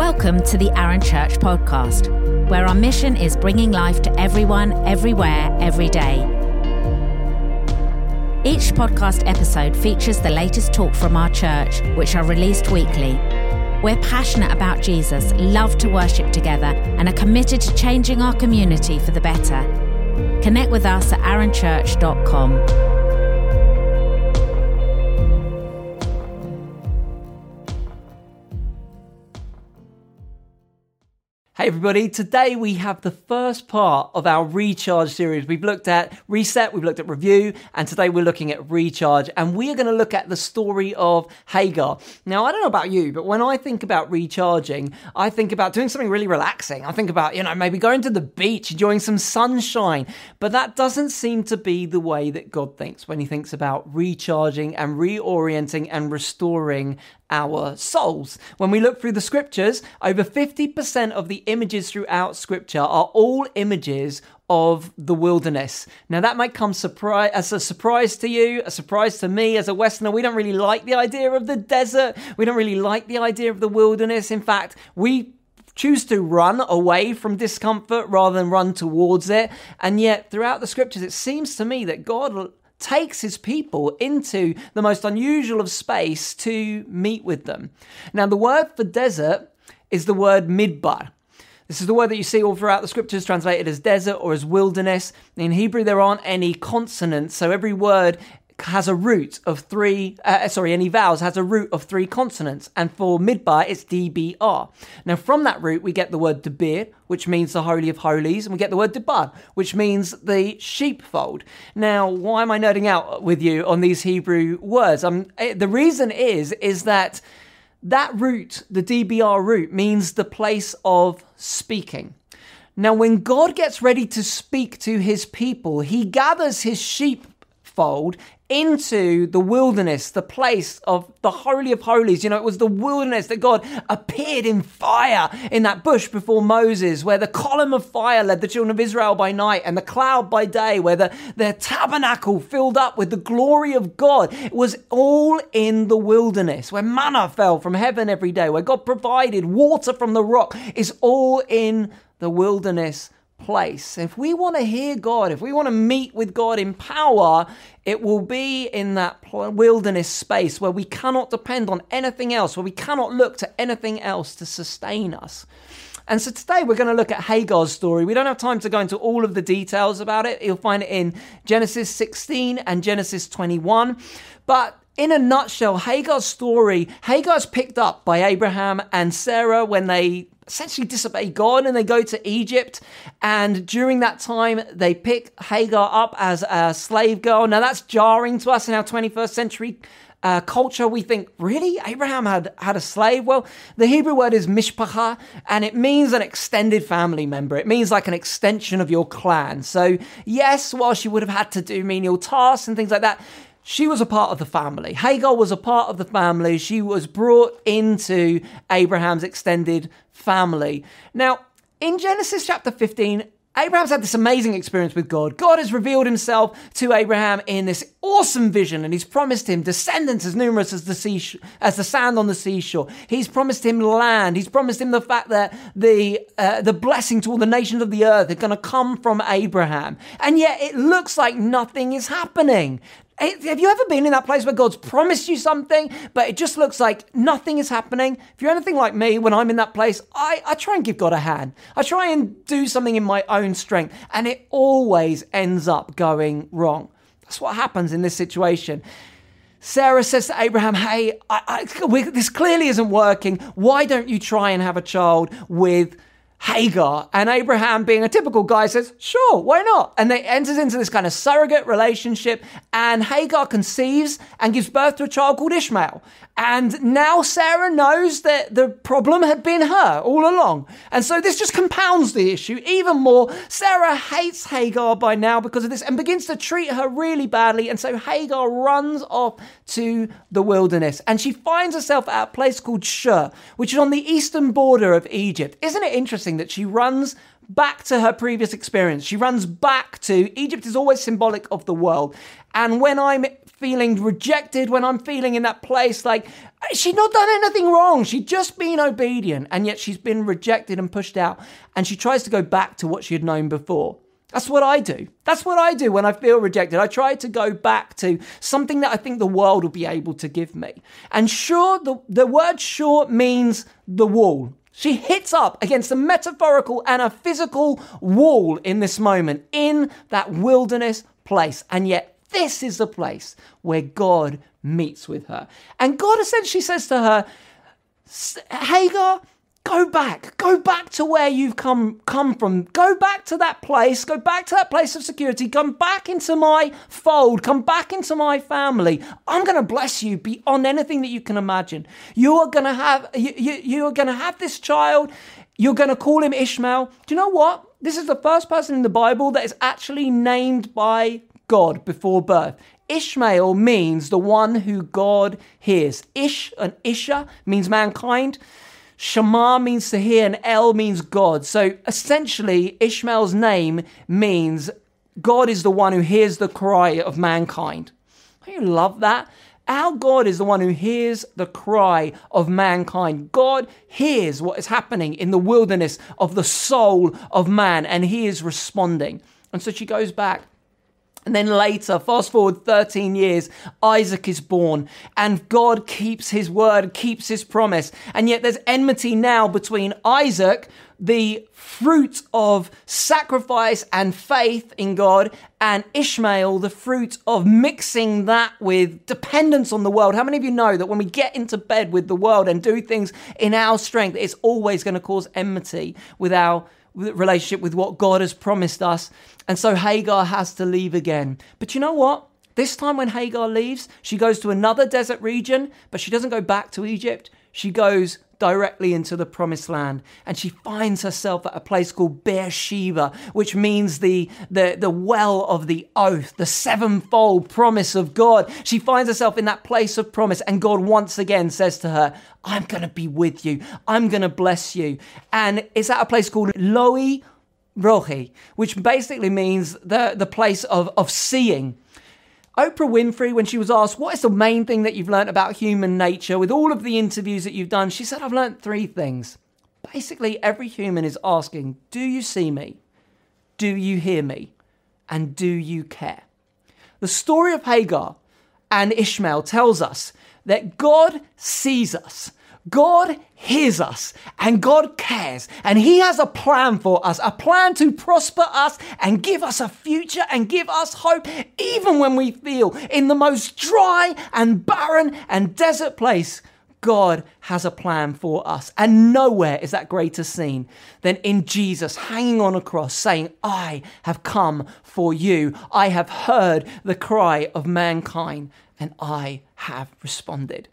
Welcome to the Aaron Church podcast, where our mission is bringing life to everyone, everywhere, every day. Each podcast episode features the latest talk from our church, which are released weekly. We're passionate about Jesus, love to worship together, and are committed to changing our community for the better. Connect with us at aaronchurch.com. Hey everybody, today we have the first part of our recharge series. We've looked at reset, we've looked at review, and today we're looking at recharge. And we are going to look at the story of Hagar. Now, I don't know about you, but when I think about recharging, I think about doing something really relaxing. I think about, you know, maybe going to the beach, enjoying some sunshine. But that doesn't seem to be the way that God thinks when He thinks about recharging and reorienting and restoring our souls. When we look through the scriptures, over 50% of the images throughout scripture are all images of the wilderness. Now that might come surprise as a surprise to you, a surprise to me as a westerner. We don't really like the idea of the desert. We don't really like the idea of the wilderness. In fact, we choose to run away from discomfort rather than run towards it. And yet throughout the scriptures it seems to me that God takes his people into the most unusual of space to meet with them. Now, the word for desert is the word midbar. This is the word that you see all throughout the scriptures translated as desert or as wilderness. In Hebrew, there aren't any consonants, so every word has a root of three, uh, sorry, any vowels has a root of three consonants. And for midbar, it's DBR. Now, from that root, we get the word debir, which means the Holy of Holies, and we get the word debar, which means the sheepfold. Now, why am I nerding out with you on these Hebrew words? Um, the reason is, is that that root, the DBR root, means the place of speaking. Now, when God gets ready to speak to his people, he gathers his sheep fold into the wilderness, the place of the Holy of Holies. You know, it was the wilderness that God appeared in fire in that bush before Moses, where the column of fire led the children of Israel by night and the cloud by day, where the, their tabernacle filled up with the glory of God. It was all in the wilderness, where manna fell from heaven every day, where God provided water from the rock, is all in the wilderness place. If we want to hear God, if we want to meet with God in power, it will be in that wilderness space where we cannot depend on anything else, where we cannot look to anything else to sustain us. And so today we're going to look at Hagar's story. We don't have time to go into all of the details about it. You'll find it in Genesis 16 and Genesis 21. But in a nutshell, Hagar's story, Hagar's picked up by Abraham and Sarah when they essentially disobey God and they go to Egypt. And during that time, they pick Hagar up as a slave girl. Now, that's jarring to us in our 21st century uh, culture, we think, really? Abraham had, had a slave? Well, the Hebrew word is mishpacha, and it means an extended family member. It means like an extension of your clan. So, yes, while she would have had to do menial tasks and things like that, she was a part of the family. Hagar was a part of the family. She was brought into Abraham's extended family. Now, in Genesis chapter 15, Abraham's had this amazing experience with God. God has revealed himself to Abraham in this awesome vision and he's promised him descendants as numerous as the sea as the sand on the seashore. He's promised him land. He's promised him the fact that the uh, the blessing to all the nations of the earth are going to come from Abraham. And yet it looks like nothing is happening. Have you ever been in that place where God's promised you something, but it just looks like nothing is happening? If you're anything like me, when I'm in that place, I, I try and give God a hand. I try and do something in my own strength, and it always ends up going wrong. That's what happens in this situation. Sarah says to Abraham, Hey, I, I, we, this clearly isn't working. Why don't you try and have a child with Hagar. And Abraham, being a typical guy, says, Sure, why not? And they enters into this kind of surrogate relationship. And Hagar conceives and gives birth to a child called Ishmael. And now Sarah knows that the problem had been her all along. And so this just compounds the issue even more. Sarah hates Hagar by now because of this and begins to treat her really badly. And so Hagar runs off to the wilderness and she finds herself at a place called Shur, which is on the eastern border of Egypt. Isn't it interesting that she runs back to her previous experience. She runs back to Egypt is always symbolic of the world. And when I'm feeling rejected, when I'm feeling in that place like she's not done anything wrong. She's just been obedient, and yet she's been rejected and pushed out. And she tries to go back to what she had known before. That's what I do. That's what I do when I feel rejected. I try to go back to something that I think the world will be able to give me. And sure, the, the word sure means the wall. She hits up against a metaphorical and a physical wall in this moment, in that wilderness place. And yet, this is the place where God meets with her. And God essentially says to her, Hagar, go back. Go back to where you've come come from. Go back to that place. Go back to that place of security. Come back into my fold. Come back into my family. I'm going to bless you beyond anything that you can imagine. You are going to have you, you, you are going to have this child. You're going to call him ishmael. Do you know what? This is the first person in the bible that is actually named by god before birth Ishmael means the one who God hears. Ish and Isha means mankind. Shema means to hear and El means God. So essentially, Ishmael's name means God is the one who hears the cry of mankind. Don't you love that? Our God is the one who hears the cry of mankind. God hears what is happening in the wilderness of the soul of man, and he is responding. And so she goes back and then later, fast forward 13 years, Isaac is born, and God keeps his word, keeps his promise. And yet there's enmity now between Isaac, the fruit of sacrifice and faith in God, and Ishmael, the fruit of mixing that with dependence on the world. How many of you know that when we get into bed with the world and do things in our strength, it's always going to cause enmity with our relationship with what God has promised us. And so Hagar has to leave again. But you know what? This time when Hagar leaves, she goes to another desert region, but she doesn't go back to Egypt. She goes directly into the promised land. And she finds herself at a place called Beersheba, which means the, the, the well of the oath, the sevenfold promise of God. She finds herself in that place of promise. And God once again says to her, I'm going to be with you. I'm going to bless you. And it's at a place called Loi Rohi, which basically means the, the place of, of seeing. Oprah Winfrey, when she was asked, What is the main thing that you've learned about human nature with all of the interviews that you've done? She said, I've learned three things. Basically, every human is asking, Do you see me? Do you hear me? And do you care? The story of Hagar and Ishmael tells us that God sees us God hears us and God cares and He has a plan for us, a plan to prosper us and give us a future and give us hope, even when we feel in the most dry and barren and desert place. God has a plan for us. And nowhere is that greater seen than in Jesus hanging on a cross saying, I have come for you. I have heard the cry of mankind and I have responded.